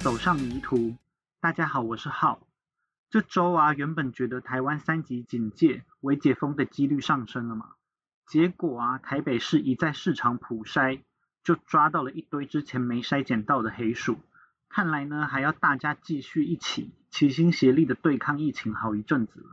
走上迷途。大家好，我是浩。这周啊，原本觉得台湾三级警戒、为解封的几率上升了嘛，结果啊，台北市一在市场普筛，就抓到了一堆之前没筛检到的黑鼠。看来呢，还要大家继续一起齐心协力的对抗疫情好一阵子。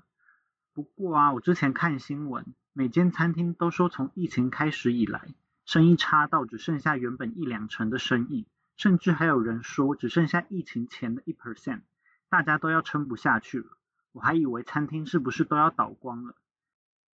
不过啊，我之前看新闻，每间餐厅都说从疫情开始以来，生意差到只剩下原本一两成的生意，甚至还有人说只剩下疫情前的一 percent。大家都要撑不下去了，我还以为餐厅是不是都要倒光了？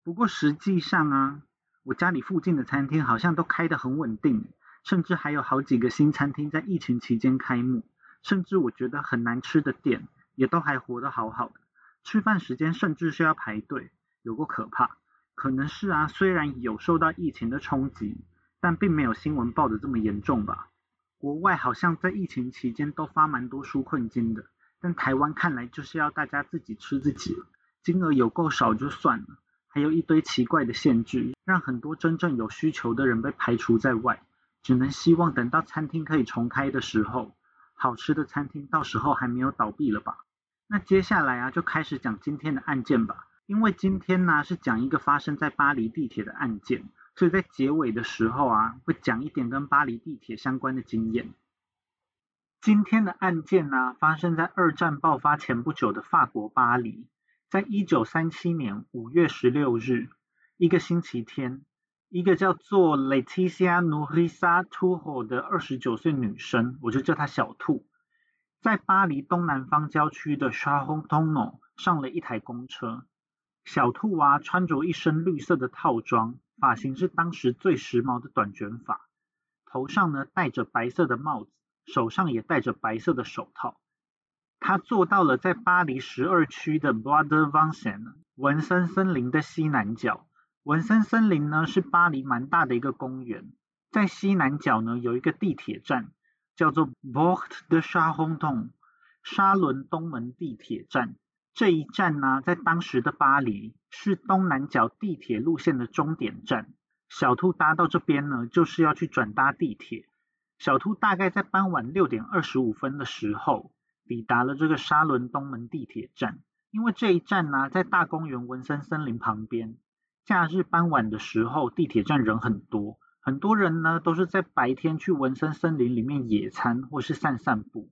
不过实际上啊，我家里附近的餐厅好像都开得很稳定，甚至还有好几个新餐厅在疫情期间开幕，甚至我觉得很难吃的店也都还活得好好的，吃饭时间甚至是要排队，有过可怕。可能是啊，虽然有受到疫情的冲击，但并没有新闻报的这么严重吧。国外好像在疫情期间都发蛮多纾困金的。但台湾看来就是要大家自己吃自己了，金额有够少就算了，还有一堆奇怪的限制，让很多真正有需求的人被排除在外。只能希望等到餐厅可以重开的时候，好吃的餐厅到时候还没有倒闭了吧？那接下来啊，就开始讲今天的案件吧。因为今天呢是讲一个发生在巴黎地铁的案件，所以在结尾的时候啊，会讲一点跟巴黎地铁相关的经验。今天的案件呢，发生在二战爆发前不久的法国巴黎。在一九三七年五月十六日，一个星期天，一个叫做 Leticia Nurisa Tuho 的二十九岁女生，我就叫她小兔，在巴黎东南方郊区的 c h a r o n t o n o 上了一台公车。小兔啊，穿着一身绿色的套装，发型是当时最时髦的短卷发，头上呢戴着白色的帽子。手上也戴着白色的手套，他坐到了在巴黎十二区的 Bois de Vincennes 文森森林的西南角。文森森林呢是巴黎蛮大的一个公园，在西南角呢有一个地铁站，叫做 Porte de Charenton 沙伦东门地铁站。这一站呢在当时的巴黎是东南角地铁路线的终点站。小兔搭到这边呢就是要去转搭地铁。小兔大概在傍晚六点二十五分的时候抵达了这个沙伦东门地铁站，因为这一站呢在大公园文森森林旁边。假日傍晚的时候，地铁站人很多，很多人呢都是在白天去文森森林里面野餐或是散散步。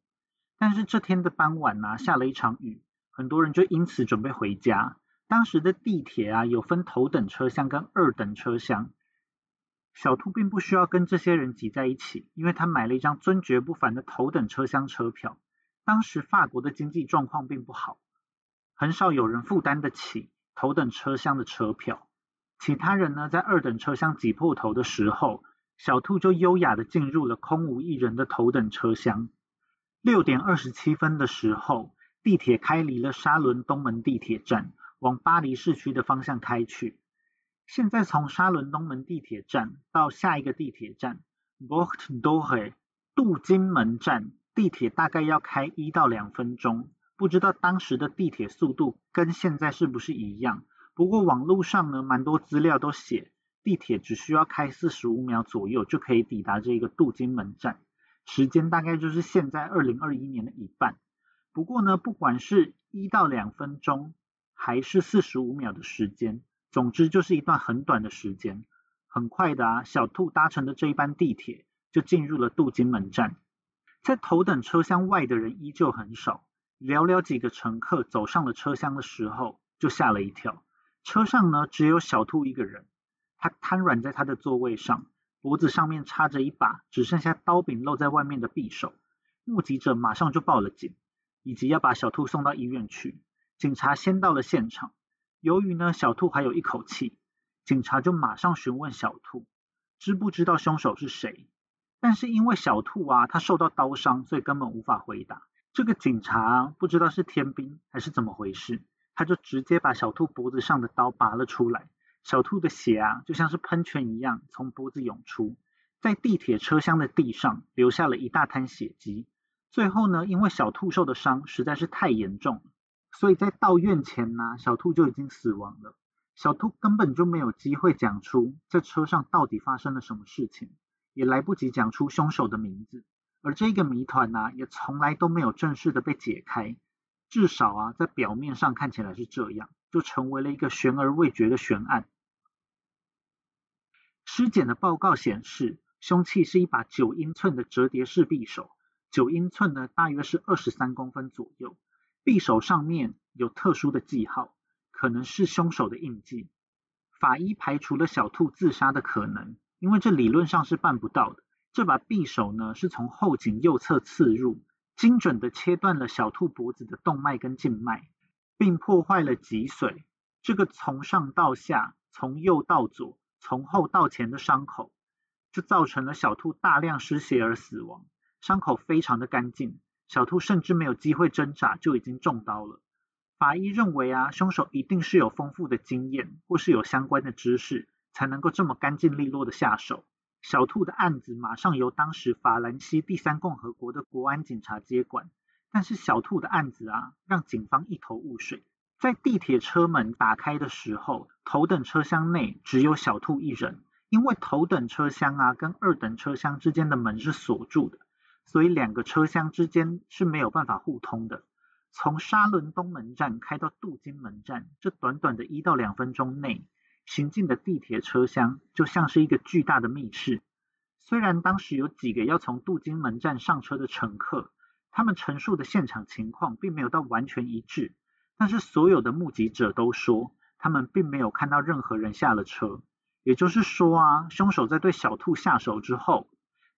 但是这天的傍晚呢下了一场雨，很多人就因此准备回家。当时的地铁啊有分头等车厢跟二等车厢。小兔并不需要跟这些人挤在一起，因为他买了一张尊爵不凡的头等车厢车票。当时法国的经济状况并不好，很少有人负担得起头等车厢的车票。其他人呢，在二等车厢挤破头的时候，小兔就优雅的进入了空无一人的头等车厢。六点二十七分的时候，地铁开离了沙伦东门地铁站，往巴黎市区的方向开去。现在从沙伦东门地铁站到下一个地铁站 b o r t d o r 镀金门站，地铁大概要开一到两分钟。不知道当时的地铁速度跟现在是不是一样？不过网络上呢，蛮多资料都写，地铁只需要开四十五秒左右就可以抵达这个镀金门站，时间大概就是现在二零二一年的一半。不过呢，不管是一到两分钟，还是四十五秒的时间。总之就是一段很短的时间，很快的啊，小兔搭乘的这一班地铁就进入了镀金门站。在头等车厢外的人依旧很少，寥寥几个乘客走上了车厢的时候，就吓了一跳。车上呢只有小兔一个人，他瘫软在他的座位上，脖子上面插着一把只剩下刀柄露在外面的匕首。目击者马上就报了警，以及要把小兔送到医院去。警察先到了现场。由于呢，小兔还有一口气，警察就马上询问小兔，知不知道凶手是谁？但是因为小兔啊，他受到刀伤，所以根本无法回答。这个警察不知道是天兵还是怎么回事，他就直接把小兔脖子上的刀拔了出来。小兔的血啊，就像是喷泉一样从脖子涌出，在地铁车厢的地上留下了一大滩血迹。最后呢，因为小兔受的伤实在是太严重。所以在到院前呢，小兔就已经死亡了。小兔根本就没有机会讲出在车上到底发生了什么事情，也来不及讲出凶手的名字。而这个谜团呢，也从来都没有正式的被解开，至少啊，在表面上看起来是这样，就成为了一个悬而未决的悬案。尸检的报告显示，凶器是一把九英寸的折叠式匕首，九英寸呢，大约是二十三公分左右。匕首上面有特殊的记号，可能是凶手的印记。法医排除了小兔自杀的可能，因为这理论上是办不到的。这把匕首呢，是从后颈右侧刺入，精准的切断了小兔脖子的动脉跟静脉，并破坏了脊髓。这个从上到下、从右到左、从后到前的伤口，就造成了小兔大量失血而死亡。伤口非常的干净。小兔甚至没有机会挣扎，就已经中刀了。法医认为啊，凶手一定是有丰富的经验，或是有相关的知识，才能够这么干净利落的下手。小兔的案子马上由当时法兰西第三共和国的国安警察接管，但是小兔的案子啊，让警方一头雾水。在地铁车门打开的时候，头等车厢内只有小兔一人，因为头等车厢啊跟二等车厢之间的门是锁住的。所以两个车厢之间是没有办法互通的。从沙伦东门站开到镀金门站，这短短的一到两分钟内，行进的地铁车厢就像是一个巨大的密室。虽然当时有几个要从镀金门站上车的乘客，他们陈述的现场情况并没有到完全一致，但是所有的目击者都说，他们并没有看到任何人下了车。也就是说啊，凶手在对小兔下手之后。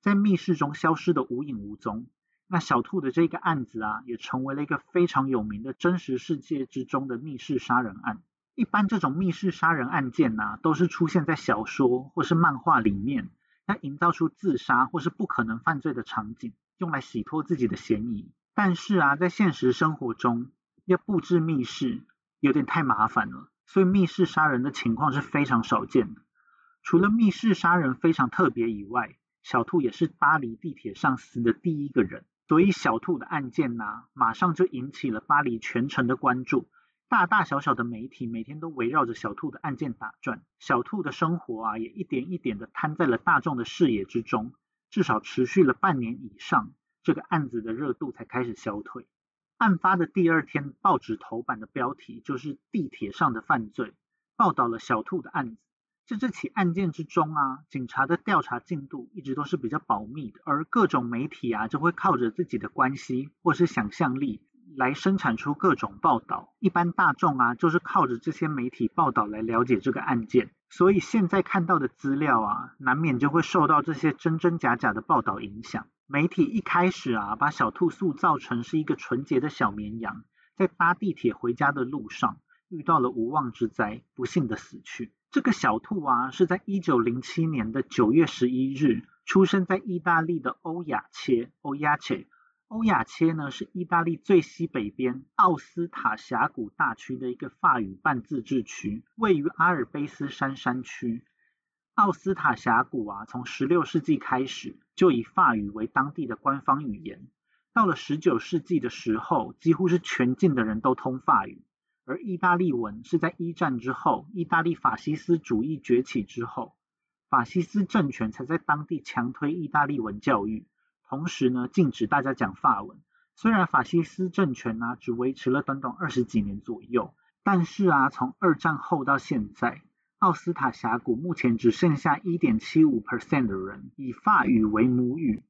在密室中消失的无影无踪，那小兔的这个案子啊，也成为了一个非常有名的真实世界之中的密室杀人案。一般这种密室杀人案件呐，都是出现在小说或是漫画里面，要营造出自杀或是不可能犯罪的场景，用来洗脱自己的嫌疑。但是啊，在现实生活中，要布置密室有点太麻烦了，所以密室杀人的情况是非常少见的。除了密室杀人非常特别以外，小兔也是巴黎地铁上死的第一个人，所以小兔的案件呢，马上就引起了巴黎全城的关注。大大小小的媒体每天都围绕着小兔的案件打转，小兔的生活啊，也一点一点的摊在了大众的视野之中。至少持续了半年以上，这个案子的热度才开始消退。案发的第二天，报纸头版的标题就是“地铁上的犯罪”，报道了小兔的案子。在这起案件之中啊，警察的调查进度一直都是比较保密的，而各种媒体啊就会靠着自己的关系或是想象力来生产出各种报道。一般大众啊就是靠着这些媒体报道来了解这个案件，所以现在看到的资料啊，难免就会受到这些真真假假的报道影响。媒体一开始啊，把小兔塑造成是一个纯洁的小绵羊，在搭地铁回家的路上遇到了无妄之灾，不幸的死去。这个小兔啊，是在一九零七年的九月十一日出生在意大利的欧亚切。欧亚切，欧亚切呢是意大利最西北边奥斯塔峡谷大区的一个法语半自治区，位于阿尔卑斯山山区。奥斯塔峡谷啊，从十六世纪开始就以法语为当地的官方语言，到了十九世纪的时候，几乎是全境的人都通法语。而意大利文是在一战之后，意大利法西斯主义崛起之后，法西斯政权才在当地强推意大利文教育，同时呢禁止大家讲法文。虽然法西斯政权呢只维持了短短二十几年左右，但是啊从二战后到现在，奥斯塔峡谷目前只剩下一点七五 percent 的人以法语为母语。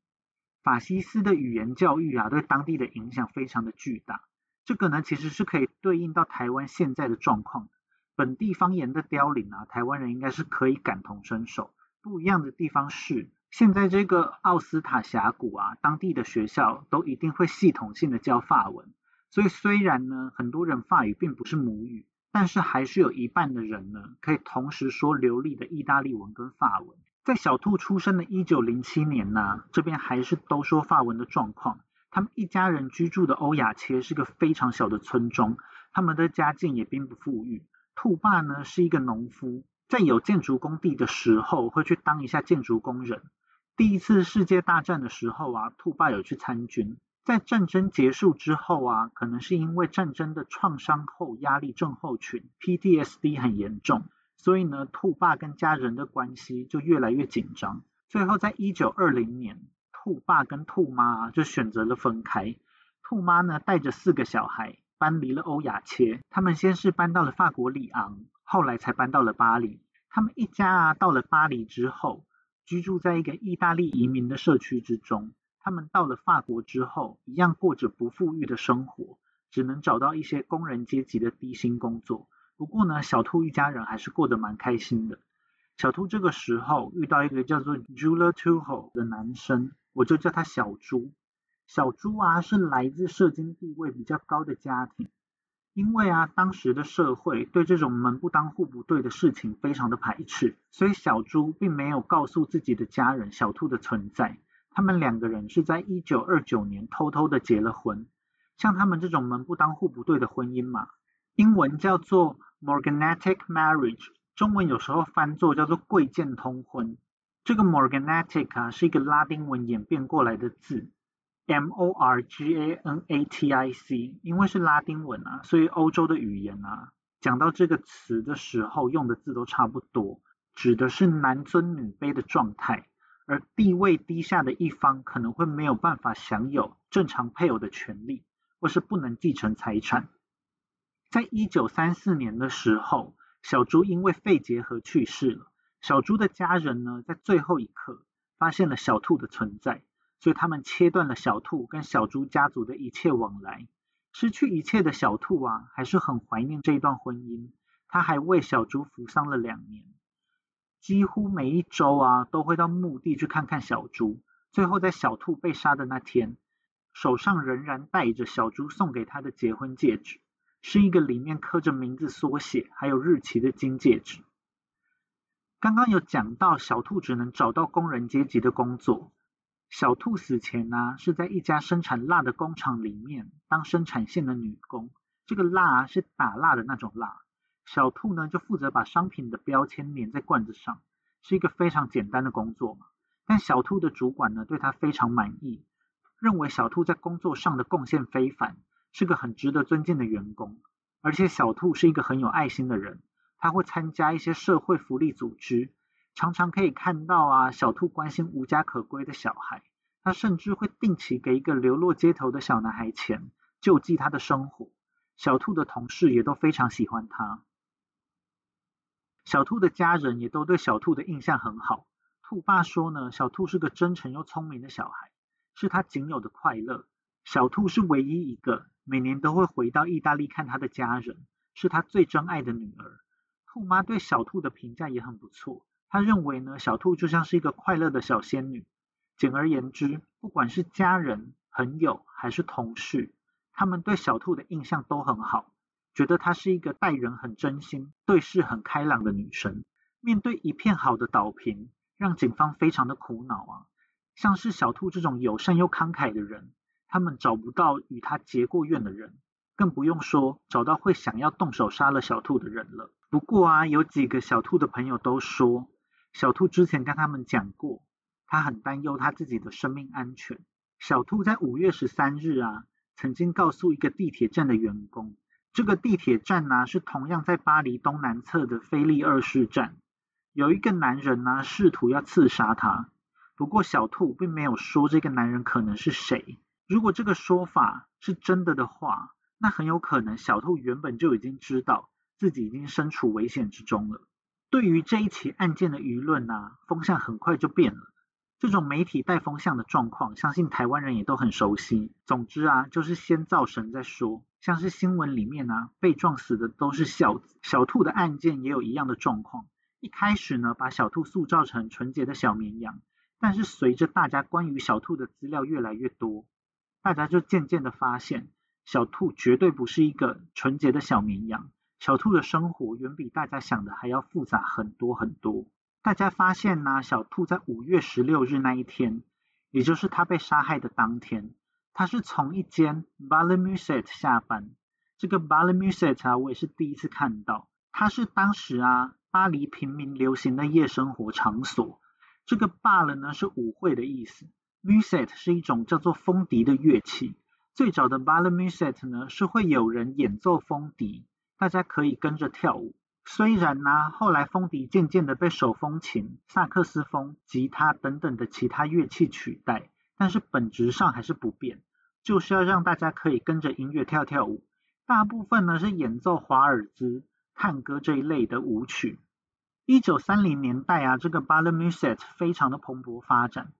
法西斯的语言教育啊对当地的影响非常的巨大。这个呢，其实是可以对应到台湾现在的状况。本地方言的凋零啊，台湾人应该是可以感同身受。不一样的地方是，现在这个奥斯塔峡谷啊，当地的学校都一定会系统性的教法文。所以虽然呢，很多人法语并不是母语，但是还是有一半的人呢，可以同时说流利的意大利文跟法文。在小兔出生的一九零七年呢，这边还是都说法文的状况。他们一家人居住的欧亚切是个非常小的村庄，他们的家境也并不富裕。兔爸呢是一个农夫，在有建筑工地的时候会去当一下建筑工人。第一次世界大战的时候啊，兔爸有去参军。在战争结束之后啊，可能是因为战争的创伤后压力症候群 （PTSD） 很严重，所以呢，兔爸跟家人的关系就越来越紧张。最后在一九二零年。兔爸跟兔妈就选择了分开。兔妈呢带着四个小孩搬离了欧亚切，他们先是搬到了法国里昂，后来才搬到了巴黎。他们一家啊到了巴黎之后，居住在一个意大利移民的社区之中。他们到了法国之后，一样过着不富裕的生活，只能找到一些工人阶级的低薪工作。不过呢，小兔一家人还是过得蛮开心的。小兔这个时候遇到一个叫做 Jules t u h o 的男生，我就叫他小猪。小猪啊，是来自社经地位比较高的家庭，因为啊，当时的社会对这种门不当户不对的事情非常的排斥，所以小猪并没有告诉自己的家人小兔的存在。他们两个人是在一九二九年偷偷的结了婚。像他们这种门不当户不对的婚姻嘛，英文叫做 morganatic marriage，中文有时候翻作叫做贵贱通婚。这个 morganatic 啊，是一个拉丁文演变过来的字。M O R G A N A T I C，因为是拉丁文啊，所以欧洲的语言啊，讲到这个词的时候用的字都差不多，指的是男尊女卑的状态，而地位低下的一方可能会没有办法享有正常配偶的权利，或是不能继承财产。在一九三四年的时候，小猪因为肺结核去世了。小猪的家人呢，在最后一刻发现了小兔的存在。所以他们切断了小兔跟小猪家族的一切往来。失去一切的小兔啊，还是很怀念这一段婚姻。他还为小猪服丧了两年，几乎每一周啊，都会到墓地去看看小猪。最后在小兔被杀的那天，手上仍然戴着小猪送给他的结婚戒指，是一个里面刻着名字缩写还有日期的金戒指。刚刚有讲到，小兔只能找到工人阶级的工作。小兔死前呢，是在一家生产蜡的工厂里面当生产线的女工。这个蜡是打蜡的那种蜡。小兔呢，就负责把商品的标签粘在罐子上，是一个非常简单的工作。但小兔的主管呢，对他非常满意，认为小兔在工作上的贡献非凡，是个很值得尊敬的员工。而且小兔是一个很有爱心的人，他会参加一些社会福利组织。常常可以看到啊，小兔关心无家可归的小孩，他甚至会定期给一个流落街头的小男孩钱，救济他的生活。小兔的同事也都非常喜欢他，小兔的家人也都对小兔的印象很好。兔爸说呢，小兔是个真诚又聪明的小孩，是他仅有的快乐。小兔是唯一一个每年都会回到意大利看他的家人，是他最珍爱的女儿。兔妈对小兔的评价也很不错。她认为呢，小兔就像是一个快乐的小仙女。简而言之，不管是家人、朋友还是同事，他们对小兔的印象都很好，觉得她是一个待人很真心、对事很开朗的女生。面对一片好的倒评，让警方非常的苦恼啊！像是小兔这种友善又慷慨的人，他们找不到与他结过怨的人，更不用说找到会想要动手杀了小兔的人了。不过啊，有几个小兔的朋友都说。小兔之前跟他们讲过，他很担忧他自己的生命安全。小兔在五月十三日啊，曾经告诉一个地铁站的员工，这个地铁站呢是同样在巴黎东南侧的菲利二世站，有一个男人呢试图要刺杀他。不过小兔并没有说这个男人可能是谁。如果这个说法是真的的话，那很有可能小兔原本就已经知道自己已经身处危险之中了。对于这一起案件的舆论啊，风向很快就变了。这种媒体带风向的状况，相信台湾人也都很熟悉。总之啊，就是先造神再说。像是新闻里面啊，被撞死的都是小。小兔的案件也有一样的状况。一开始呢，把小兔塑造成纯洁的小绵羊，但是随着大家关于小兔的资料越来越多，大家就渐渐的发现，小兔绝对不是一个纯洁的小绵羊。小兔的生活远比大家想的还要复杂很多很多。大家发现呢，小兔在五月十六日那一天，也就是他被杀害的当天，他是从一间 b a l e m u s e t 下班。这个 b a l e m u s e t 啊，我也是第一次看到。它是当时啊巴黎平民流行的夜生活场所。这个 bal 呢是舞会的意思，muset 是一种叫做风笛的乐器。最早的 b a l e m u s e t 呢是会有人演奏风笛。大家可以跟着跳舞。虽然呢，后来风笛渐渐的被手风琴、萨克斯风、吉他等等的其他乐器取代，但是本质上还是不变，就是要让大家可以跟着音乐跳跳舞。大部分呢是演奏华尔兹、探戈这一类的舞曲。一九三零年代啊，这个 Ballet Musette 非常的蓬勃发展。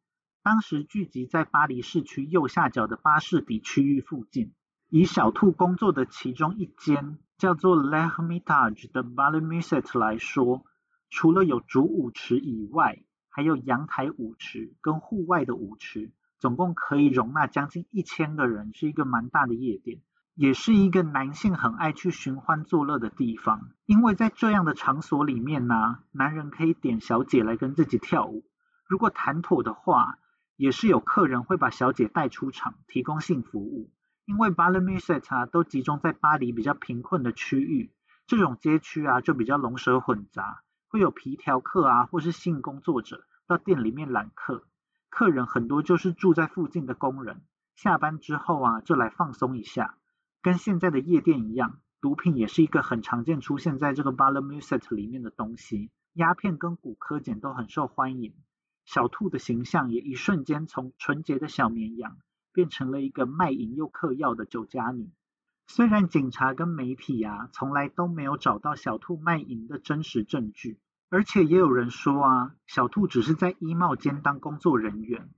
当时聚集在巴黎市区右下角的巴士底区域附近。以小兔工作的其中一间叫做 L'Hermitage 的 b a l m u s e t 来说，除了有主舞池以外，还有阳台舞池跟户外的舞池，总共可以容纳将近一千个人，是一个蛮大的夜店。也是一个男性很爱去寻欢作乐的地方，因为在这样的场所里面呢，男人可以点小姐来跟自己跳舞。如果谈妥的话，也是有客人会把小姐带出场，提供性服务。因为 Ballet Musette 啊都集中在巴黎比较贫困的区域，这种街区啊就比较龙蛇混杂，会有皮条客啊或是性工作者到店里面揽客。客人很多就是住在附近的工人，下班之后啊就来放松一下。跟现在的夜店一样，毒品也是一个很常见出现在这个 Ballet Musette 里面的东西。鸦片跟古柯碱都很受欢迎。小兔的形象也一瞬间从纯洁的小绵羊变成了一个卖淫又嗑药的酒家女。虽然警察跟媒体啊从来都没有找到小兔卖淫的真实证据，而且也有人说啊，小兔只是在衣帽间当工作人员。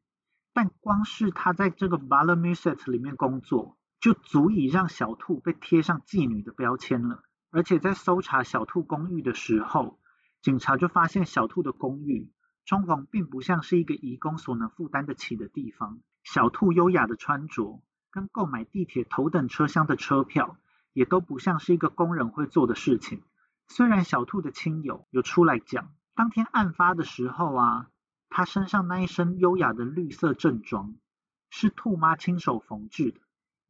但光是他在这个 Baller Muset 里面工作。就足以让小兔被贴上妓女的标签了。而且在搜查小兔公寓的时候，警察就发现小兔的公寓装潢并不像是一个移工所能负担得起的地方。小兔优雅的穿着跟购买地铁头等车厢的车票，也都不像是一个工人会做的事情。虽然小兔的亲友有出来讲，当天案发的时候啊，他身上那一身优雅的绿色正装是兔妈亲手缝制的。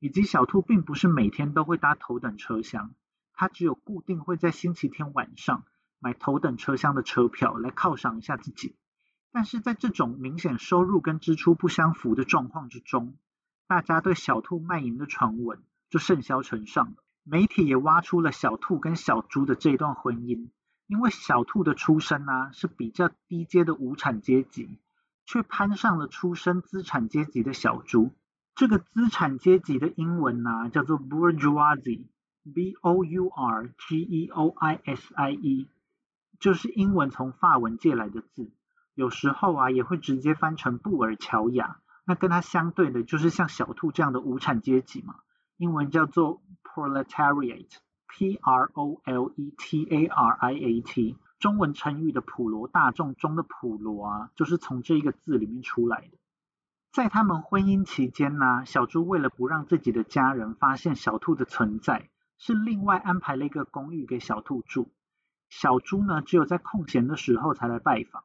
以及小兔并不是每天都会搭头等车厢，他只有固定会在星期天晚上买头等车厢的车票来犒赏一下自己。但是在这种明显收入跟支出不相符的状况之中，大家对小兔卖淫的传闻就甚嚣尘上了。媒体也挖出了小兔跟小猪的这段婚姻，因为小兔的出身呢是比较低阶的无产阶级，却攀上了出身资产阶级的小猪。这个资产阶级的英文呢，叫做 bourgeoisie，b o u r g e o i s i e，就是英文从法文借来的字，有时候啊也会直接翻成布尔乔亚。那跟它相对的就是像小兔这样的无产阶级嘛，英文叫做 proletariat，p r o l e t a r i a t，中文成语的普罗大众中的普罗啊，就是从这一个字里面出来的。在他们婚姻期间呢，小猪为了不让自己的家人发现小兔的存在，是另外安排了一个公寓给小兔住。小猪呢，只有在空闲的时候才来拜访，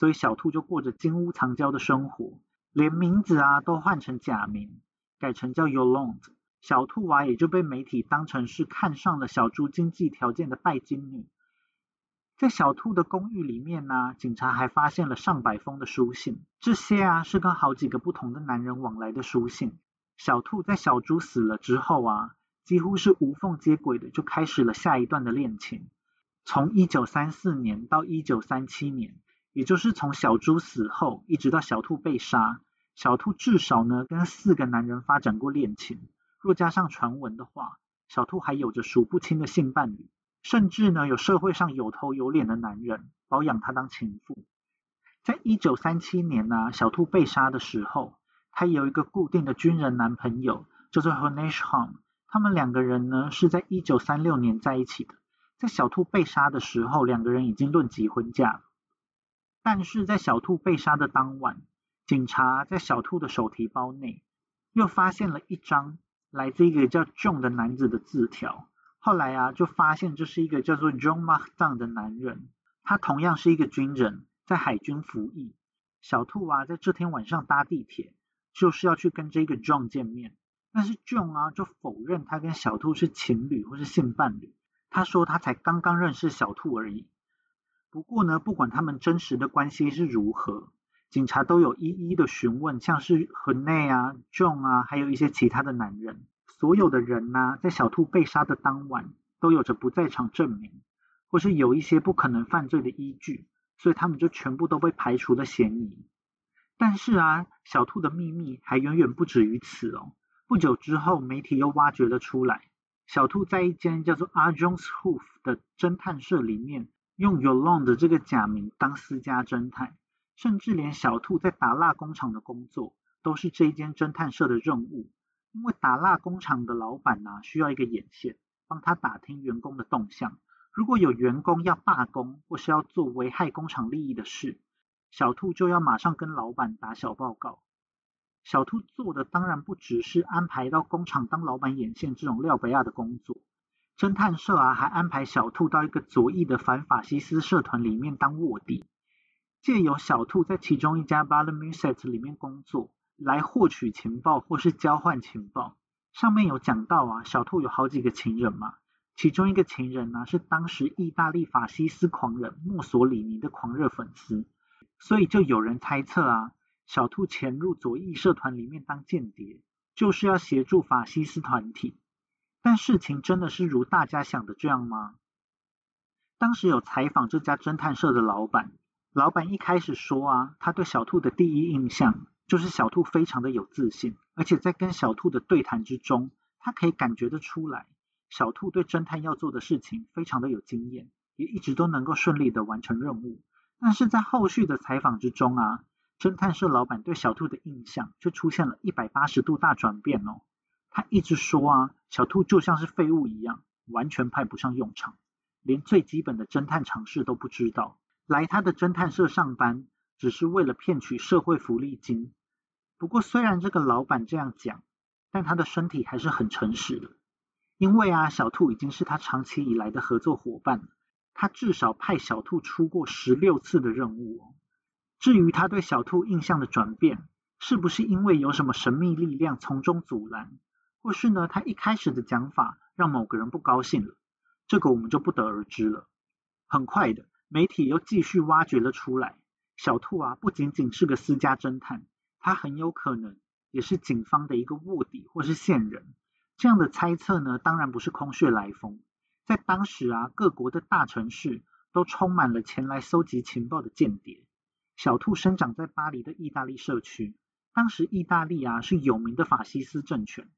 所以小兔就过着金屋藏娇的生活，连名字啊都换成假名，改成叫 Yolande。小兔啊也就被媒体当成是看上了小猪经济条件的拜金女。在小兔的公寓里面呢，警察还发现了上百封的书信，这些啊是跟好几个不同的男人往来的书信。小兔在小猪死了之后啊，几乎是无缝接轨的，就开始了下一段的恋情。从一九三四年到一九三七年，也就是从小猪死后一直到小兔被杀，小兔至少呢跟四个男人发展过恋情。若加上传闻的话，小兔还有着数不清的性伴侣。甚至呢，有社会上有头有脸的男人包养她当情妇。在一九三七年呢，小兔被杀的时候，她有一个固定的军人男朋友，叫做 Honish Hom。他们两个人呢是在一九三六年在一起的。在小兔被杀的时候，两个人已经论及婚嫁了。但是在小兔被杀的当晚，警察在小兔的手提包内又发现了一张来自一个叫 John 的男子的字条。后来啊，就发现这是一个叫做 John m a r k d o w n 的男人，他同样是一个军人，在海军服役。小兔啊，在这天晚上搭地铁，就是要去跟这个 John 见面。但是 John 啊，就否认他跟小兔是情侣或是性伴侣，他说他才刚刚认识小兔而已。不过呢，不管他们真实的关系是如何，警察都有一一的询问，像是 h e n e 啊、John 啊，还有一些其他的男人。所有的人呢，在小兔被杀的当晚，都有着不在场证明，或是有一些不可能犯罪的依据，所以他们就全部都被排除了嫌疑。但是啊，小兔的秘密还远远不止于此哦。不久之后，媒体又挖掘了出来，小兔在一间叫做 a Jones Hoof 的侦探社里面，用 Yolong 的这个假名当私家侦探，甚至连小兔在打蜡工厂的工作，都是这一间侦探社的任务。因为打蜡工厂的老板呐，需要一个眼线，帮他打听员工的动向。如果有员工要罢工，或是要做危害工厂利益的事，小兔就要马上跟老板打小报告。小兔做的当然不只是安排到工厂当老板眼线这种廖北亚的工作，侦探社啊还安排小兔到一个左翼的反法西斯社团里面当卧底，借由小兔在其中一家 b a l a m u s e t 里面工作，来获取情报或是交换情报。上面有讲到啊，小兔有好几个情人嘛，其中一个情人呢是当时意大利法西斯狂人墨索里尼的狂热粉丝，所以就有人猜测啊。小兔潜入左翼社团里面当间谍，就是要协助法西斯团体。但事情真的是如大家想的这样吗？当时有采访这家侦探社的老板，老板一开始说啊，他对小兔的第一印象就是小兔非常的有自信，而且在跟小兔的对谈之中，他可以感觉得出来，小兔对侦探要做的事情非常的有经验，也一直都能够顺利的完成任务。但是在后续的采访之中啊，侦探社老板对小兔的印象却出现了一百八十度大转变哦。他一直说啊，小兔就像是废物一样，完全派不上用场，连最基本的侦探常识都不知道。来他的侦探社上班，只是为了骗取社会福利金。不过虽然这个老板这样讲，但他的身体还是很诚实的，因为啊，小兔已经是他长期以来的合作伙伴，他至少派小兔出过十六次的任务。至于他对小兔印象的转变，是不是因为有什么神秘力量从中阻拦，或是呢他一开始的讲法让某个人不高兴了？这个我们就不得而知了。很快的，媒体又继续挖掘了出来，小兔啊不仅仅是个私家侦探，他很有可能也是警方的一个卧底或是线人。这样的猜测呢，当然不是空穴来风，在当时啊各国的大城市都充满了前来搜集情报的间谍。小兔生长在巴黎的意大利社区，当时意大利啊是有名的法西斯政权。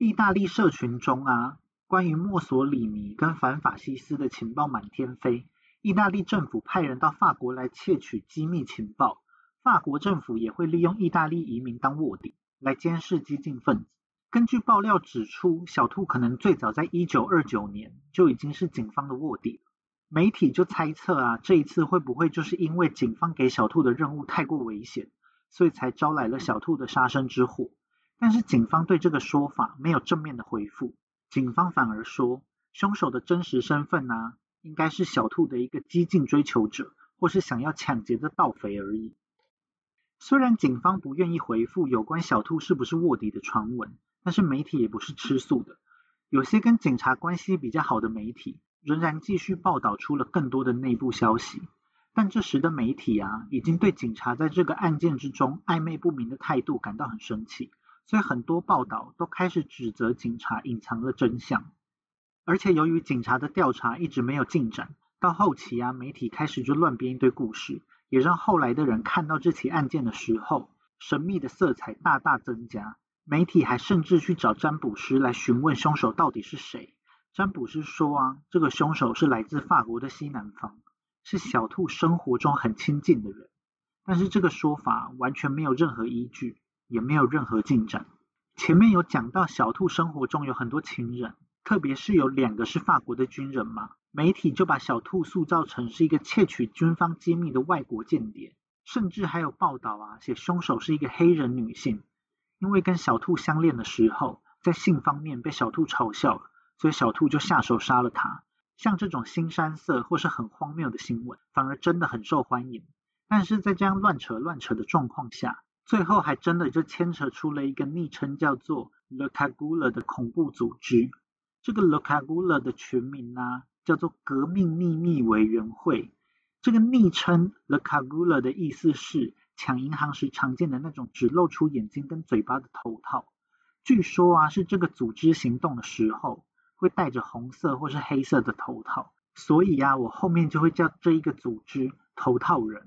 意大利社群中啊，关于墨索里尼跟反法西斯的情报满天飞。意大利政府派人到法国来窃取机密情报，法国政府也会利用意大利移民当卧底来监视激进分子。根据爆料指出，小兔可能最早在一九二九年就已经是警方的卧底。媒体就猜测啊，这一次会不会就是因为警方给小兔的任务太过危险，所以才招来了小兔的杀身之祸？但是警方对这个说法没有正面的回复，警方反而说，凶手的真实身份呢，应该是小兔的一个激进追求者，或是想要抢劫的盗匪而已。虽然警方不愿意回复有关小兔是不是卧底的传闻，但是媒体也不是吃素的，有些跟警察关系比较好的媒体。仍然继续报道出了更多的内部消息，但这时的媒体啊，已经对警察在这个案件之中暧昧不明的态度感到很生气，所以很多报道都开始指责警察隐藏了真相。而且由于警察的调查一直没有进展，到后期啊，媒体开始就乱编一堆故事，也让后来的人看到这起案件的时候，神秘的色彩大大增加。媒体还甚至去找占卜师来询问凶手到底是谁。占卜师说啊，这个凶手是来自法国的西南方，是小兔生活中很亲近的人。但是这个说法完全没有任何依据，也没有任何进展。前面有讲到小兔生活中有很多情人，特别是有两个是法国的军人嘛，媒体就把小兔塑造成是一个窃取军方机密的外国间谍，甚至还有报道啊，写凶手是一个黑人女性，因为跟小兔相恋的时候，在性方面被小兔嘲笑了。所以小兔就下手杀了他。像这种新山色或是很荒谬的新闻，反而真的很受欢迎。但是在这样乱扯乱扯的状况下，最后还真的就牵扯出了一个昵称叫做 Le Cagula 的恐怖组织。这个 Le Cagula 的全名呢，叫做革命秘密委员会。这个昵称 Le Cagula 的意思是抢银行时常见的那种只露出眼睛跟嘴巴的头套。据说啊，是这个组织行动的时候。会戴着红色或是黑色的头套，所以啊，我后面就会叫这一个组织“头套人”。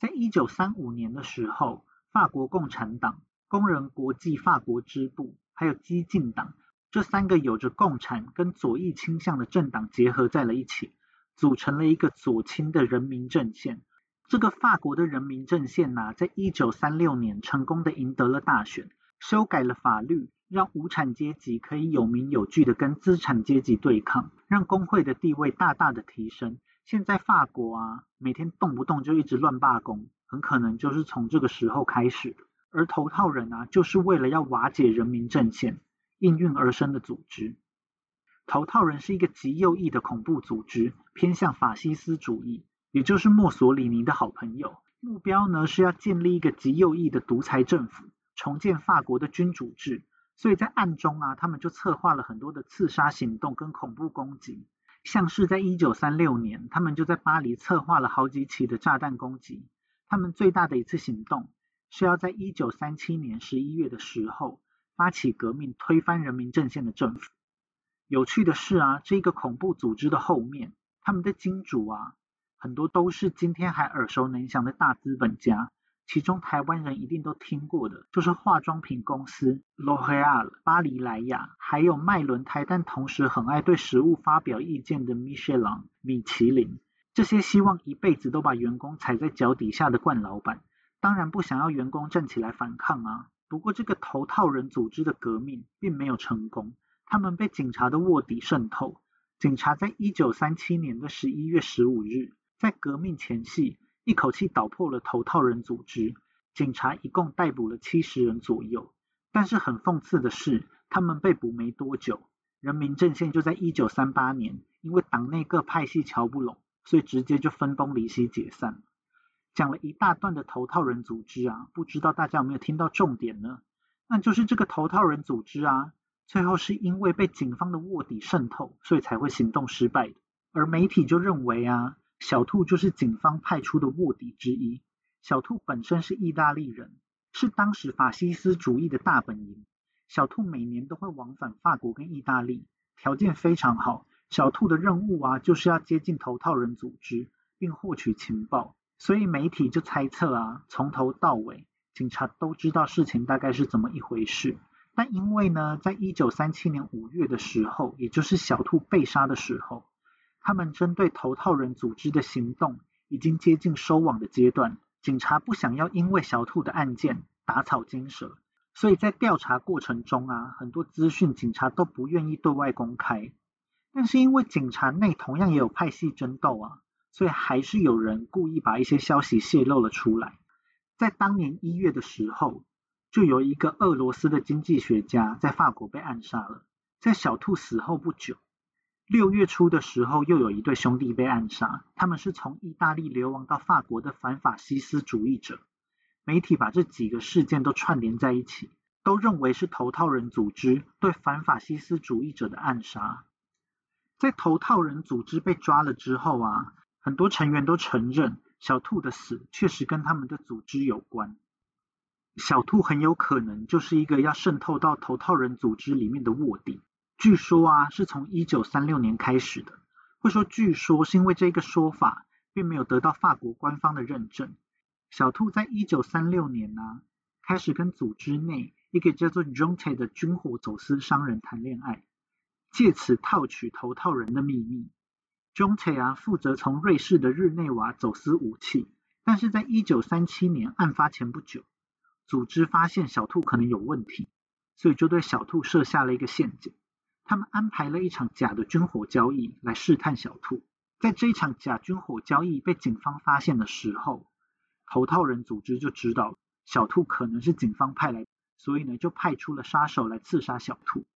在一九三五年的时候，法国共产党、工人国际法国支部，还有激进党这三个有着共产跟左翼倾向的政党结合在了一起，组成了一个左倾的人民阵线。这个法国的人民阵线呐，在一九三六年成功的赢得了大选，修改了法律，让无产阶级可以有名有据的跟资产阶级对抗，让工会的地位大大的提升。现在法国啊，每天动不动就一直乱罢工。很可能就是从这个时候开始的，而头套人啊，就是为了要瓦解人民阵线应运而生的组织。头套人是一个极右翼的恐怖组织，偏向法西斯主义，也就是墨索里尼的好朋友。目标呢是要建立一个极右翼的独裁政府，重建法国的君主制。所以在暗中啊，他们就策划了很多的刺杀行动跟恐怖攻击，像是在一九三六年，他们就在巴黎策划了好几起的炸弹攻击。他们最大的一次行动是要在一九三七年十一月的时候发起革命，推翻人民阵线的政府。有趣的是啊，这个恐怖组织的后面，他们的金主啊，很多都是今天还耳熟能详的大资本家。其中台湾人一定都听过的，就是化妆品公司 L'Oréal、巴黎莱雅，还有卖轮胎但同时很爱对食物发表意见的 Michelin 米其林。这些希望一辈子都把员工踩在脚底下的惯老板，当然不想要员工站起来反抗啊。不过这个头套人组织的革命并没有成功，他们被警察的卧底渗透。警察在一九三七年的十一月十五日，在革命前夕，一口气捣破了头套人组织。警察一共逮捕了七十人左右，但是很讽刺的是，他们被捕没多久，人民阵线就在一九三八年，因为党内各派系瞧不拢。所以直接就分崩离析解散。讲了一大段的头套人组织啊，不知道大家有没有听到重点呢？那就是这个头套人组织啊，最后是因为被警方的卧底渗透，所以才会行动失败的。而媒体就认为啊，小兔就是警方派出的卧底之一。小兔本身是意大利人，是当时法西斯主义的大本营。小兔每年都会往返法国跟意大利，条件非常好。小兔的任务啊，就是要接近头套人组织，并获取情报。所以媒体就猜测啊，从头到尾，警察都知道事情大概是怎么一回事。但因为呢，在一九三七年五月的时候，也就是小兔被杀的时候，他们针对头套人组织的行动已经接近收网的阶段。警察不想要因为小兔的案件打草惊蛇，所以在调查过程中啊，很多资讯警察都不愿意对外公开。但是因为警察内同样也有派系争斗啊，所以还是有人故意把一些消息泄露了出来。在当年一月的时候，就有一个俄罗斯的经济学家在法国被暗杀了。在小兔死后不久，六月初的时候又有一对兄弟被暗杀，他们是从意大利流亡到法国的反法西斯主义者。媒体把这几个事件都串联在一起，都认为是头套人组织对反法西斯主义者的暗杀。在头套人组织被抓了之后啊，很多成员都承认小兔的死确实跟他们的组织有关。小兔很有可能就是一个要渗透到头套人组织里面的卧底。据说啊，是从一九三六年开始的。会说据说是因为这个说法并没有得到法国官方的认证。小兔在一九三六年呢，开始跟组织内一个叫做 Jonte 的军火走私商人谈恋爱。借此套取头套人的秘密。中铁啊负责从瑞士的日内瓦走私武器，但是在一九三七年案发前不久，组织发现小兔可能有问题，所以就对小兔设下了一个陷阱。他们安排了一场假的军火交易来试探小兔。在这一场假军火交易被警方发现的时候，头套人组织就知道小兔可能是警方派来，所以呢就派出了杀手来刺杀小兔。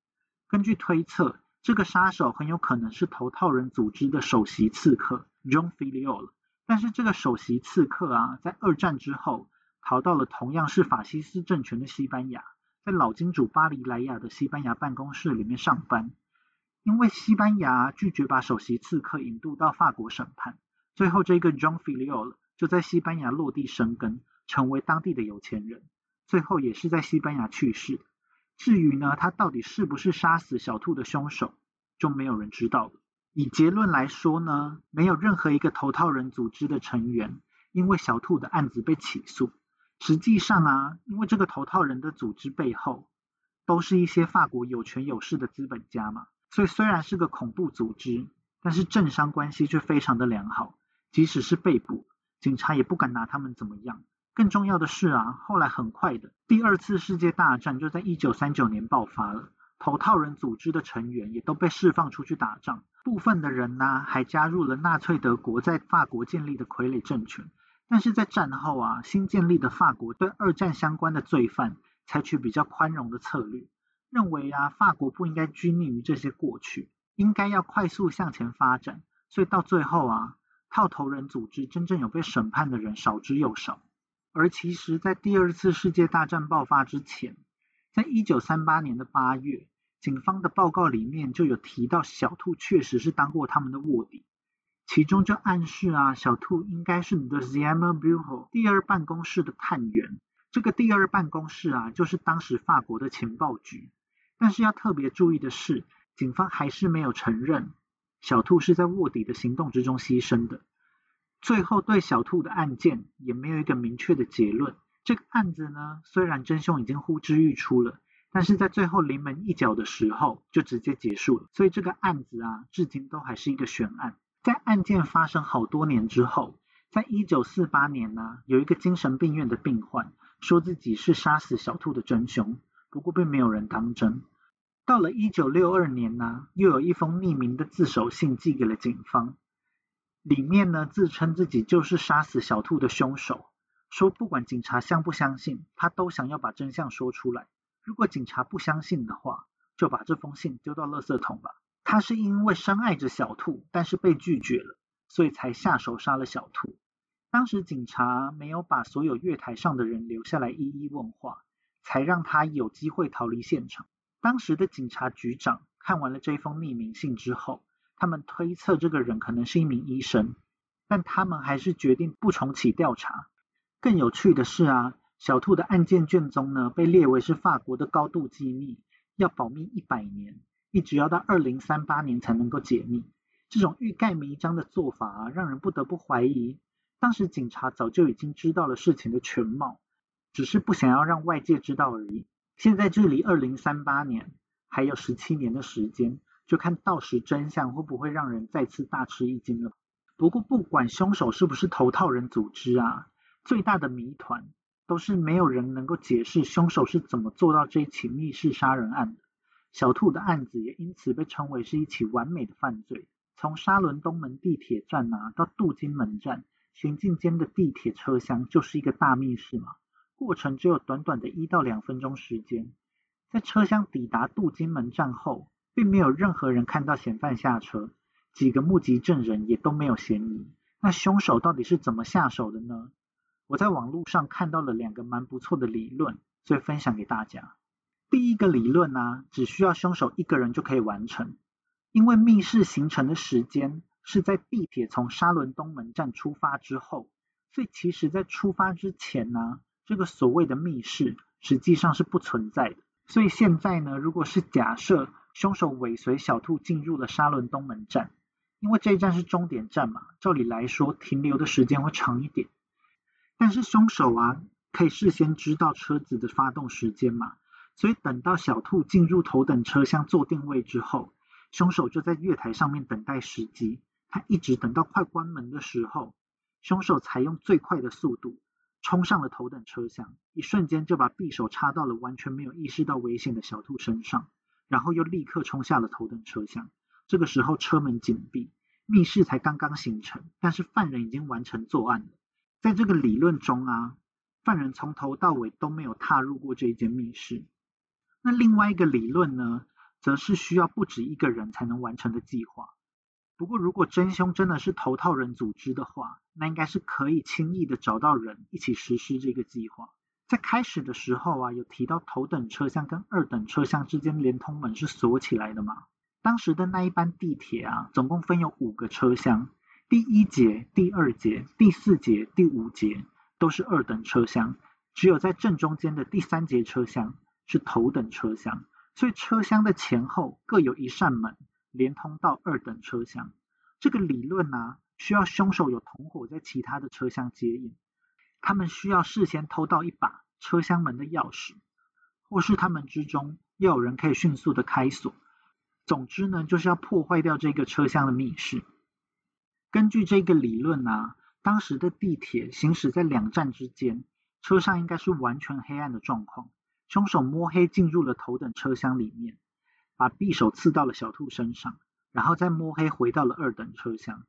根据推测。这个杀手很有可能是头套人组织的首席刺客 John Filiol，但是这个首席刺客啊，在二战之后逃到了同样是法西斯政权的西班牙，在老金主巴黎莱雅的西班牙办公室里面上班。因为西班牙拒绝把首席刺客引渡到法国审判，最后这个 John Filiol 就在西班牙落地生根，成为当地的有钱人，最后也是在西班牙去世。至于呢，他到底是不是杀死小兔的凶手，就没有人知道了。以结论来说呢，没有任何一个头套人组织的成员因为小兔的案子被起诉。实际上啊，因为这个头套人的组织背后都是一些法国有权有势的资本家嘛，所以虽然是个恐怖组织，但是政商关系却非常的良好。即使是被捕，警察也不敢拿他们怎么样。更重要的是啊，后来很快的，第二次世界大战就在一九三九年爆发了。头套人组织的成员也都被释放出去打仗，部分的人呢还加入了纳粹德国在法国建立的傀儡政权。但是在战后啊，新建立的法国对二战相关的罪犯采取比较宽容的策略，认为啊法国不应该拘泥于这些过去，应该要快速向前发展。所以到最后啊，套头人组织真正有被审判的人少之又少。而其实，在第二次世界大战爆发之前，在一九三八年的八月，警方的报告里面就有提到小兔确实是当过他们的卧底。其中就暗示啊，小兔应该是 The Zimmer Bureau 第二办公室的探员。这个第二办公室啊，就是当时法国的情报局。但是要特别注意的是，警方还是没有承认小兔是在卧底的行动之中牺牲的。最后对小兔的案件也没有一个明确的结论。这个案子呢，虽然真凶已经呼之欲出了，但是在最后临门一脚的时候就直接结束了。所以这个案子啊，至今都还是一个悬案。在案件发生好多年之后，在一九四八年呢，有一个精神病院的病患说自己是杀死小兔的真凶，不过并没有人当真。到了一九六二年呢，又有一封匿名的自首信寄给了警方，里面呢自称自己就是杀死小兔的凶手，说不管警察相不相信，他都想要把真相说出来。如果警察不相信的话，就把这封信丢到垃圾桶吧。他是因为深爱着小兔，但是被拒绝了，所以才下手杀了小兔。当时警察没有把所有月台上的人留下来一一问话，才让他有机会逃离现场。当时的警察局长看完了这封匿名信之后，他们推测这个人可能是一名医生，但他们还是决定不重启调查。更有趣的是啊，小兔的案件卷宗呢，被列为是法国的高度机密，要保密一百年。一直要到二零三八年才能够解密，这种欲盖弥彰的做法啊，让人不得不怀疑，当时警察早就已经知道了事情的全貌，只是不想要让外界知道而已。现在距离二零三八年还有十七年的时间，就看到时真相会不会让人再次大吃一惊了。不过不管凶手是不是头套人组织啊，最大的谜团都是没有人能够解释凶手是怎么做到这起密室杀人案的。小兔的案子也因此被称为是一起完美的犯罪。从沙伦东门地铁站啊到镀金门站，行进间的地铁车厢就是一个大密室嘛。过程只有短短的一到两分钟时间。在车厢抵达镀金门站后，并没有任何人看到嫌犯下车，几个目击证人也都没有嫌疑。那凶手到底是怎么下手的呢？我在网络上看到了两个蛮不错的理论，所以分享给大家。第一个理论呢，只需要凶手一个人就可以完成，因为密室形成的时间是在地铁从沙伦东门站出发之后，所以其实在出发之前呢，这个所谓的密室实际上是不存在的。所以现在呢，如果是假设凶手尾随小兔进入了沙伦东门站，因为这一站是终点站嘛，照理来说停留的时间会长一点，但是凶手啊可以事先知道车子的发动时间嘛。所以等到小兔进入头等车厢做定位之后，凶手就在月台上面等待时机。他一直等到快关门的时候，凶手才用最快的速度冲上了头等车厢，一瞬间就把匕首插到了完全没有意识到危险的小兔身上，然后又立刻冲下了头等车厢。这个时候车门紧闭，密室才刚刚形成，但是犯人已经完成作案了。在这个理论中啊，犯人从头到尾都没有踏入过这一间密室。那另外一个理论呢，则是需要不止一个人才能完成的计划。不过，如果真凶真的是头套人组织的话，那应该是可以轻易的找到人一起实施这个计划。在开始的时候啊，有提到头等车厢跟二等车厢之间连通门是锁起来的嘛？当时的那一班地铁啊，总共分有五个车厢，第一节、第二节、第四节、第五节都是二等车厢，只有在正中间的第三节车厢。是头等车厢，所以车厢的前后各有一扇门，连通到二等车厢。这个理论呢，需要凶手有同伙在其他的车厢接应。他们需要事先偷到一把车厢门的钥匙，或是他们之中要有人可以迅速的开锁。总之呢，就是要破坏掉这个车厢的密室。根据这个理论啊，当时的地铁行驶在两站之间，车上应该是完全黑暗的状况。凶手摸黑进入了头等车厢里面，把匕首刺到了小兔身上，然后再摸黑回到了二等车厢。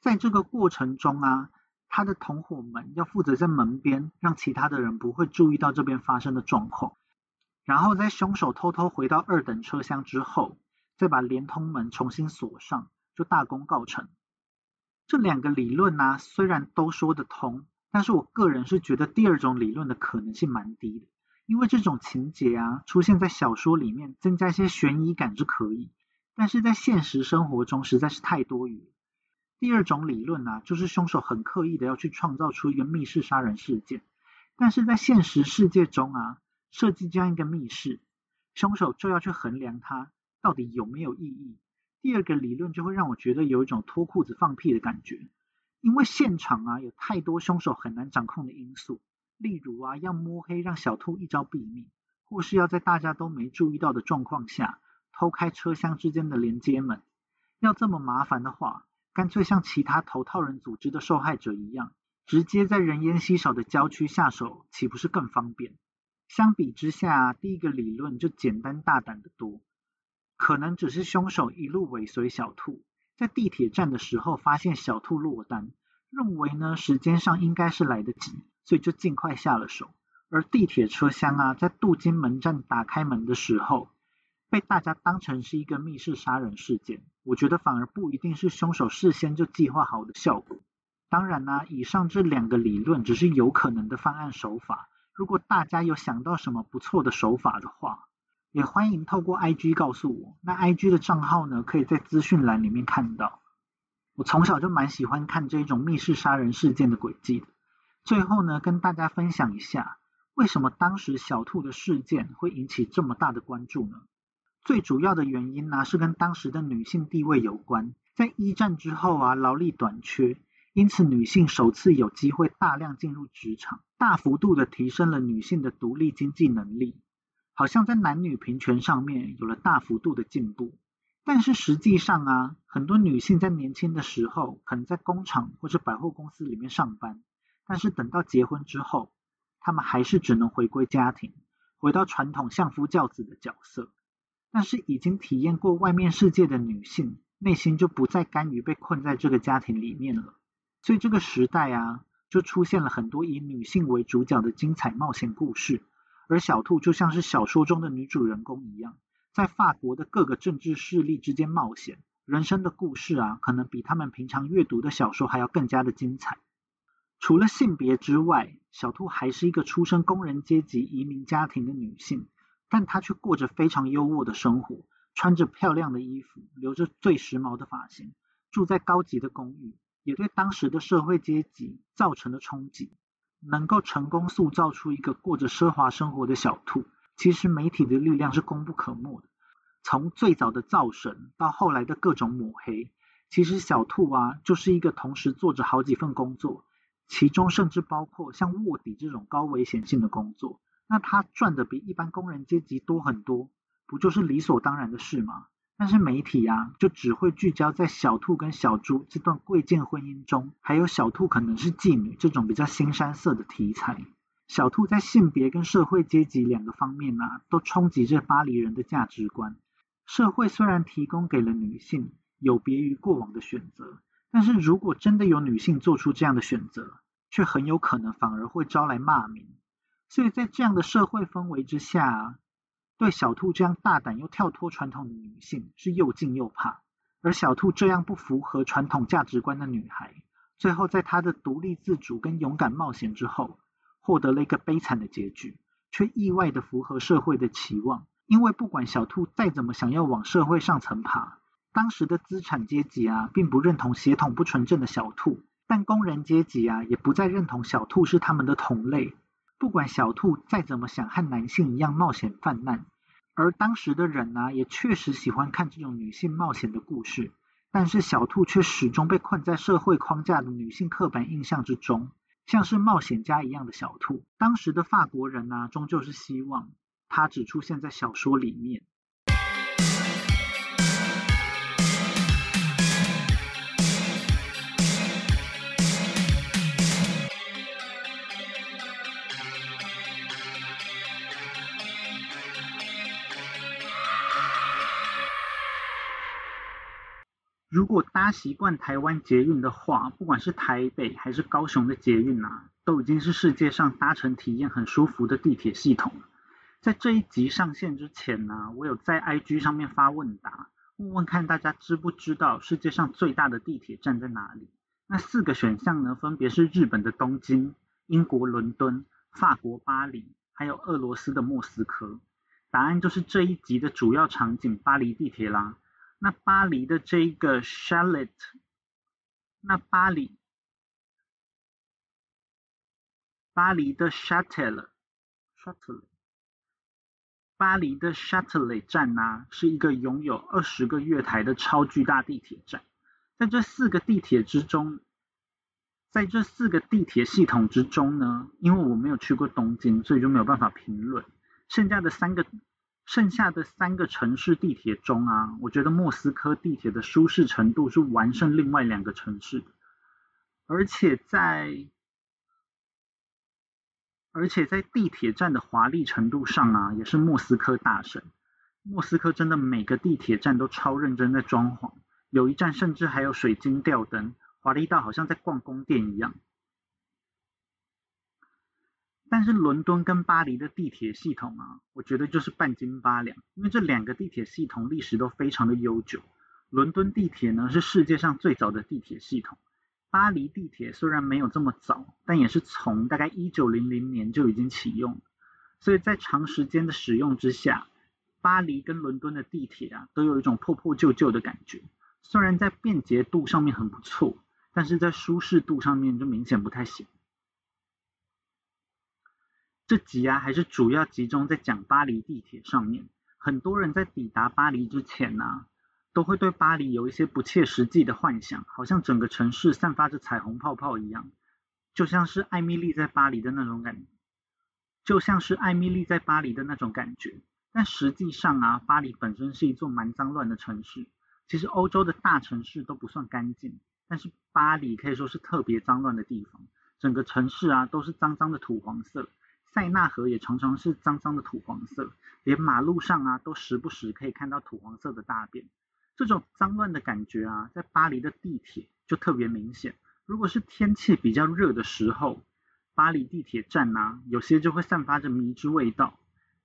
在这个过程中啊，他的同伙们要负责在门边，让其他的人不会注意到这边发生的状况。然后在凶手偷偷回到二等车厢之后，再把连通门重新锁上，就大功告成。这两个理论呢，虽然都说得通，但是我个人是觉得第二种理论的可能性蛮低的。因为这种情节啊，出现在小说里面，增加一些悬疑感是可以，但是在现实生活中实在是太多余。第二种理论呢，就是凶手很刻意的要去创造出一个密室杀人事件，但是在现实世界中啊，设计这样一个密室，凶手就要去衡量它到底有没有意义。第二个理论就会让我觉得有一种脱裤子放屁的感觉，因为现场啊有太多凶手很难掌控的因素。例如啊，要摸黑让小兔一招毙命，或是要在大家都没注意到的状况下偷开车厢之间的连接门。要这么麻烦的话，干脆像其他头套人组织的受害者一样，直接在人烟稀少的郊区下手，岂不是更方便？相比之下，第一个理论就简单大胆的多。可能只是凶手一路尾随小兔，在地铁站的时候发现小兔落单，认为呢时间上应该是来得及。所以就尽快下了手，而地铁车厢啊，在镀金门站打开门的时候，被大家当成是一个密室杀人事件。我觉得反而不一定是凶手事先就计划好的效果。当然呢，以上这两个理论只是有可能的犯案手法。如果大家有想到什么不错的手法的话，也欢迎透过 IG 告诉我。那 IG 的账号呢，可以在资讯栏里面看到。我从小就蛮喜欢看这种密室杀人事件的轨迹的。最后呢，跟大家分享一下，为什么当时小兔的事件会引起这么大的关注呢？最主要的原因呢，是跟当时的女性地位有关。在一战之后啊，劳力短缺，因此女性首次有机会大量进入职场，大幅度的提升了女性的独立经济能力，好像在男女平权上面有了大幅度的进步。但是实际上啊，很多女性在年轻的时候，可能在工厂或者百货公司里面上班。但是等到结婚之后，他们还是只能回归家庭，回到传统相夫教子的角色。但是已经体验过外面世界的女性，内心就不再甘于被困在这个家庭里面了。所以这个时代啊，就出现了很多以女性为主角的精彩冒险故事。而小兔就像是小说中的女主人公一样，在法国的各个政治势力之间冒险。人生的故事啊，可能比他们平常阅读的小说还要更加的精彩。除了性别之外，小兔还是一个出身工人阶级移民家庭的女性，但他却过着非常优渥的生活，穿着漂亮的衣服，留着最时髦的发型，住在高级的公寓，也对当时的社会阶级造成了冲击。能够成功塑造出一个过着奢华生活的小兔，其实媒体的力量是功不可没的。从最早的造神到后来的各种抹黑，其实小兔啊，就是一个同时做着好几份工作。其中甚至包括像卧底这种高危险性的工作，那他赚的比一般工人阶级多很多，不就是理所当然的事吗？但是媒体啊，就只会聚焦在小兔跟小猪这段贵贱婚姻中，还有小兔可能是妓女这种比较新山色的题材。小兔在性别跟社会阶级两个方面啊，都冲击着巴黎人的价值观。社会虽然提供给了女性有别于过往的选择。但是如果真的有女性做出这样的选择，却很有可能反而会招来骂名。所以在这样的社会氛围之下，对小兔这样大胆又跳脱传统的女性是又敬又怕。而小兔这样不符合传统价值观的女孩，最后在她的独立自主跟勇敢冒险之后，获得了一个悲惨的结局，却意外的符合社会的期望。因为不管小兔再怎么想要往社会上层爬，当时的资产阶级啊，并不认同血统不纯正的小兔，但工人阶级啊，也不再认同小兔是他们的同类。不管小兔再怎么想和男性一样冒险犯难，而当时的人呢，也确实喜欢看这种女性冒险的故事，但是小兔却始终被困在社会框架的女性刻板印象之中。像是冒险家一样的小兔。当时的法国人呢，终究是希望他只出现在小说里面。如果搭习惯台湾捷运的话，不管是台北还是高雄的捷运啊，都已经是世界上搭乘体验很舒服的地铁系统。在这一集上线之前呢，我有在 IG 上面发问答，问问看大家知不知道世界上最大的地铁站在哪里？那四个选项呢，分别是日本的东京、英国伦敦、法国巴黎，还有俄罗斯的莫斯科。答案就是这一集的主要场景——巴黎地铁啦。那巴黎的这个 Charlotte，那巴黎，巴黎的 s h u t t l e s h u t t l e 巴黎的 s h u t t l e 站呢，是一个拥有二十个月台的超巨大地铁站。在这四个地铁之中，在这四个地铁系统之中呢，因为我没有去过东京，所以就没有办法评论。剩下的三个。剩下的三个城市地铁中啊，我觉得莫斯科地铁的舒适程度是完胜另外两个城市，而且在而且在地铁站的华丽程度上啊，也是莫斯科大神。莫斯科真的每个地铁站都超认真在装潢，有一站甚至还有水晶吊灯，华丽到好像在逛宫殿一样。但是伦敦跟巴黎的地铁系统啊，我觉得就是半斤八两，因为这两个地铁系统历史都非常的悠久。伦敦地铁呢是世界上最早的地铁系统，巴黎地铁虽然没有这么早，但也是从大概一九零零年就已经启用，所以在长时间的使用之下，巴黎跟伦敦的地铁啊都有一种破破旧旧的感觉。虽然在便捷度上面很不错，但是在舒适度上面就明显不太行。这集啊，还是主要集中在讲巴黎地铁上面。很多人在抵达巴黎之前呢，都会对巴黎有一些不切实际的幻想，好像整个城市散发着彩虹泡泡一样，就像是艾米丽在巴黎的那种感，就像是艾米丽在巴黎的那种感觉。但实际上啊，巴黎本身是一座蛮脏乱的城市。其实欧洲的大城市都不算干净，但是巴黎可以说是特别脏乱的地方。整个城市啊，都是脏脏的土黄色。塞纳河也常常是脏脏的土黄色，连马路上啊都时不时可以看到土黄色的大便。这种脏乱的感觉啊，在巴黎的地铁就特别明显。如果是天气比较热的时候，巴黎地铁站呐，有些就会散发着迷之味道。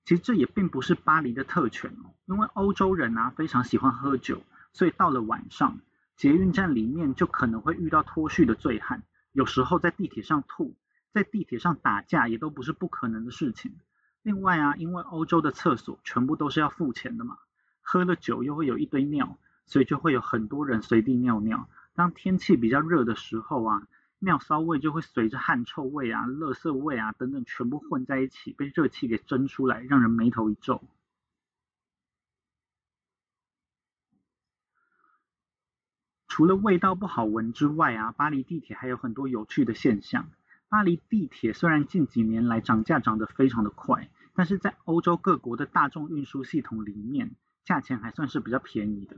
其实这也并不是巴黎的特权哦，因为欧洲人啊非常喜欢喝酒，所以到了晚上，捷运站里面就可能会遇到脱序的醉汉，有时候在地铁上吐。在地铁上打架也都不是不可能的事情。另外啊，因为欧洲的厕所全部都是要付钱的嘛，喝了酒又会有一堆尿，所以就会有很多人随地尿尿。当天气比较热的时候啊，尿骚味就会随着汗臭味啊、垃圾味啊等等全部混在一起，被热气给蒸出来，让人眉头一皱。除了味道不好闻之外啊，巴黎地铁还有很多有趣的现象。巴黎地铁虽然近几年来涨价涨得非常的快，但是在欧洲各国的大众运输系统里面，价钱还算是比较便宜的。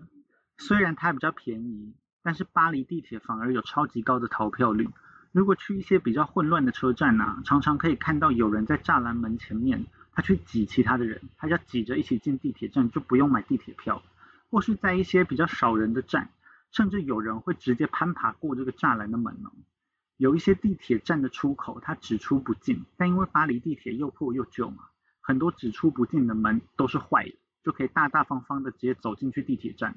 虽然它比较便宜，但是巴黎地铁反而有超级高的逃票率。如果去一些比较混乱的车站啊，常常可以看到有人在栅栏门前面，他去挤其他的人，他要挤着一起进地铁站，就不用买地铁票。或是在一些比较少人的站，甚至有人会直接攀爬过这个栅栏的门哦。有一些地铁站的出口，它只出不进，但因为巴黎地铁又破又旧嘛，很多只出不进的门都是坏的，就可以大大方方的直接走进去地铁站。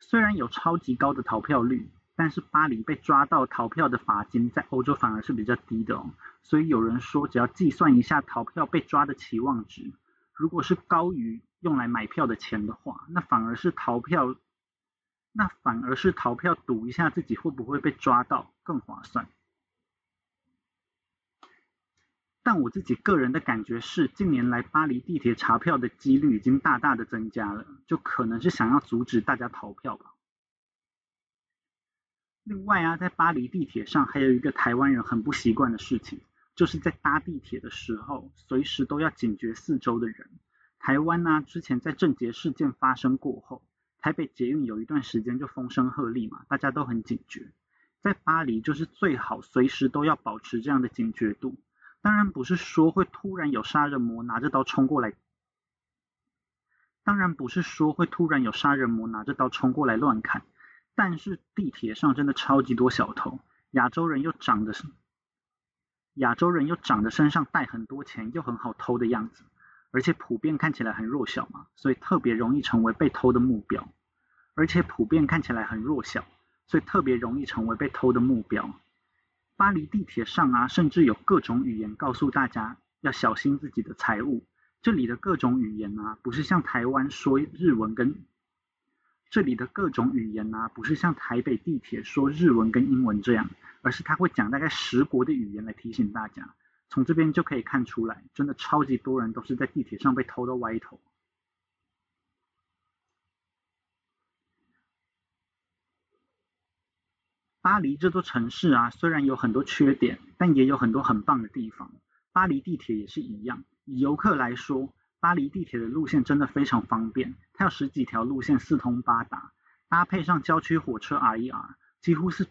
虽然有超级高的逃票率，但是巴黎被抓到逃票的罚金在欧洲反而是比较低的哦。所以有人说，只要计算一下逃票被抓的期望值，如果是高于用来买票的钱的话，那反而是逃票。那反而是逃票赌一下自己会不会被抓到更划算。但我自己个人的感觉是，近年来巴黎地铁查票的几率已经大大的增加了，就可能是想要阻止大家逃票吧。另外啊，在巴黎地铁上还有一个台湾人很不习惯的事情，就是在搭地铁的时候，随时都要警觉四周的人。台湾呢，之前在政捷事件发生过后，台北捷运有一段时间就风声鹤唳嘛，大家都很警觉。在巴黎就是最好随时都要保持这样的警觉度。当然不是说会突然有杀人魔拿着刀冲过来，当然不是说会突然有杀人魔拿着刀冲过来乱砍。但是地铁上真的超级多小偷，亚洲人又长得亚洲人又长得身上带很多钱，又很好偷的样子，而且普遍看起来很弱小嘛，所以特别容易成为被偷的目标。而且普遍看起来很弱小，所以特别容易成为被偷的目标。巴黎地铁上啊，甚至有各种语言告诉大家要小心自己的财物。这里的各种语言啊，不是像台湾说日文跟。这里的各种语言啊，不是像台北地铁说日文跟英文这样，而是他会讲大概十国的语言来提醒大家。从这边就可以看出来，真的超级多人都是在地铁上被偷到歪头。巴黎这座城市啊，虽然有很多缺点，但也有很多很棒的地方。巴黎地铁也是一样，以游客来说。巴黎地铁的路线真的非常方便，它有十几条路线四通八达，搭配上郊区火车 RER，几乎是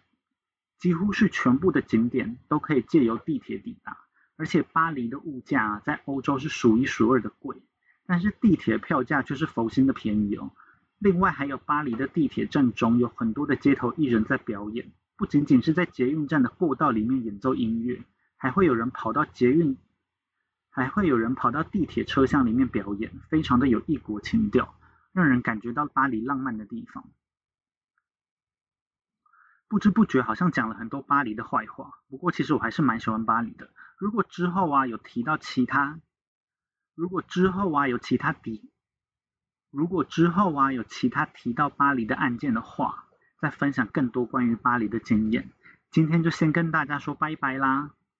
几乎是全部的景点都可以借由地铁抵达。而且巴黎的物价，在欧洲是数一数二的贵，但是地铁票价却是佛心的便宜哦。另外还有巴黎的地铁站中有很多的街头艺人在表演，不仅仅是在捷运站的过道里面演奏音乐，还会有人跑到捷运。还会有人跑到地铁车厢里面表演，非常的有异国情调，让人感觉到巴黎浪漫的地方。不知不觉好像讲了很多巴黎的坏话，不过其实我还是蛮喜欢巴黎的。如果之后啊有提到其他，如果之后啊有其他提，如果之后啊有其他提到巴黎的案件的话，再分享更多关于巴黎的经验。今天就先跟大家说拜拜啦。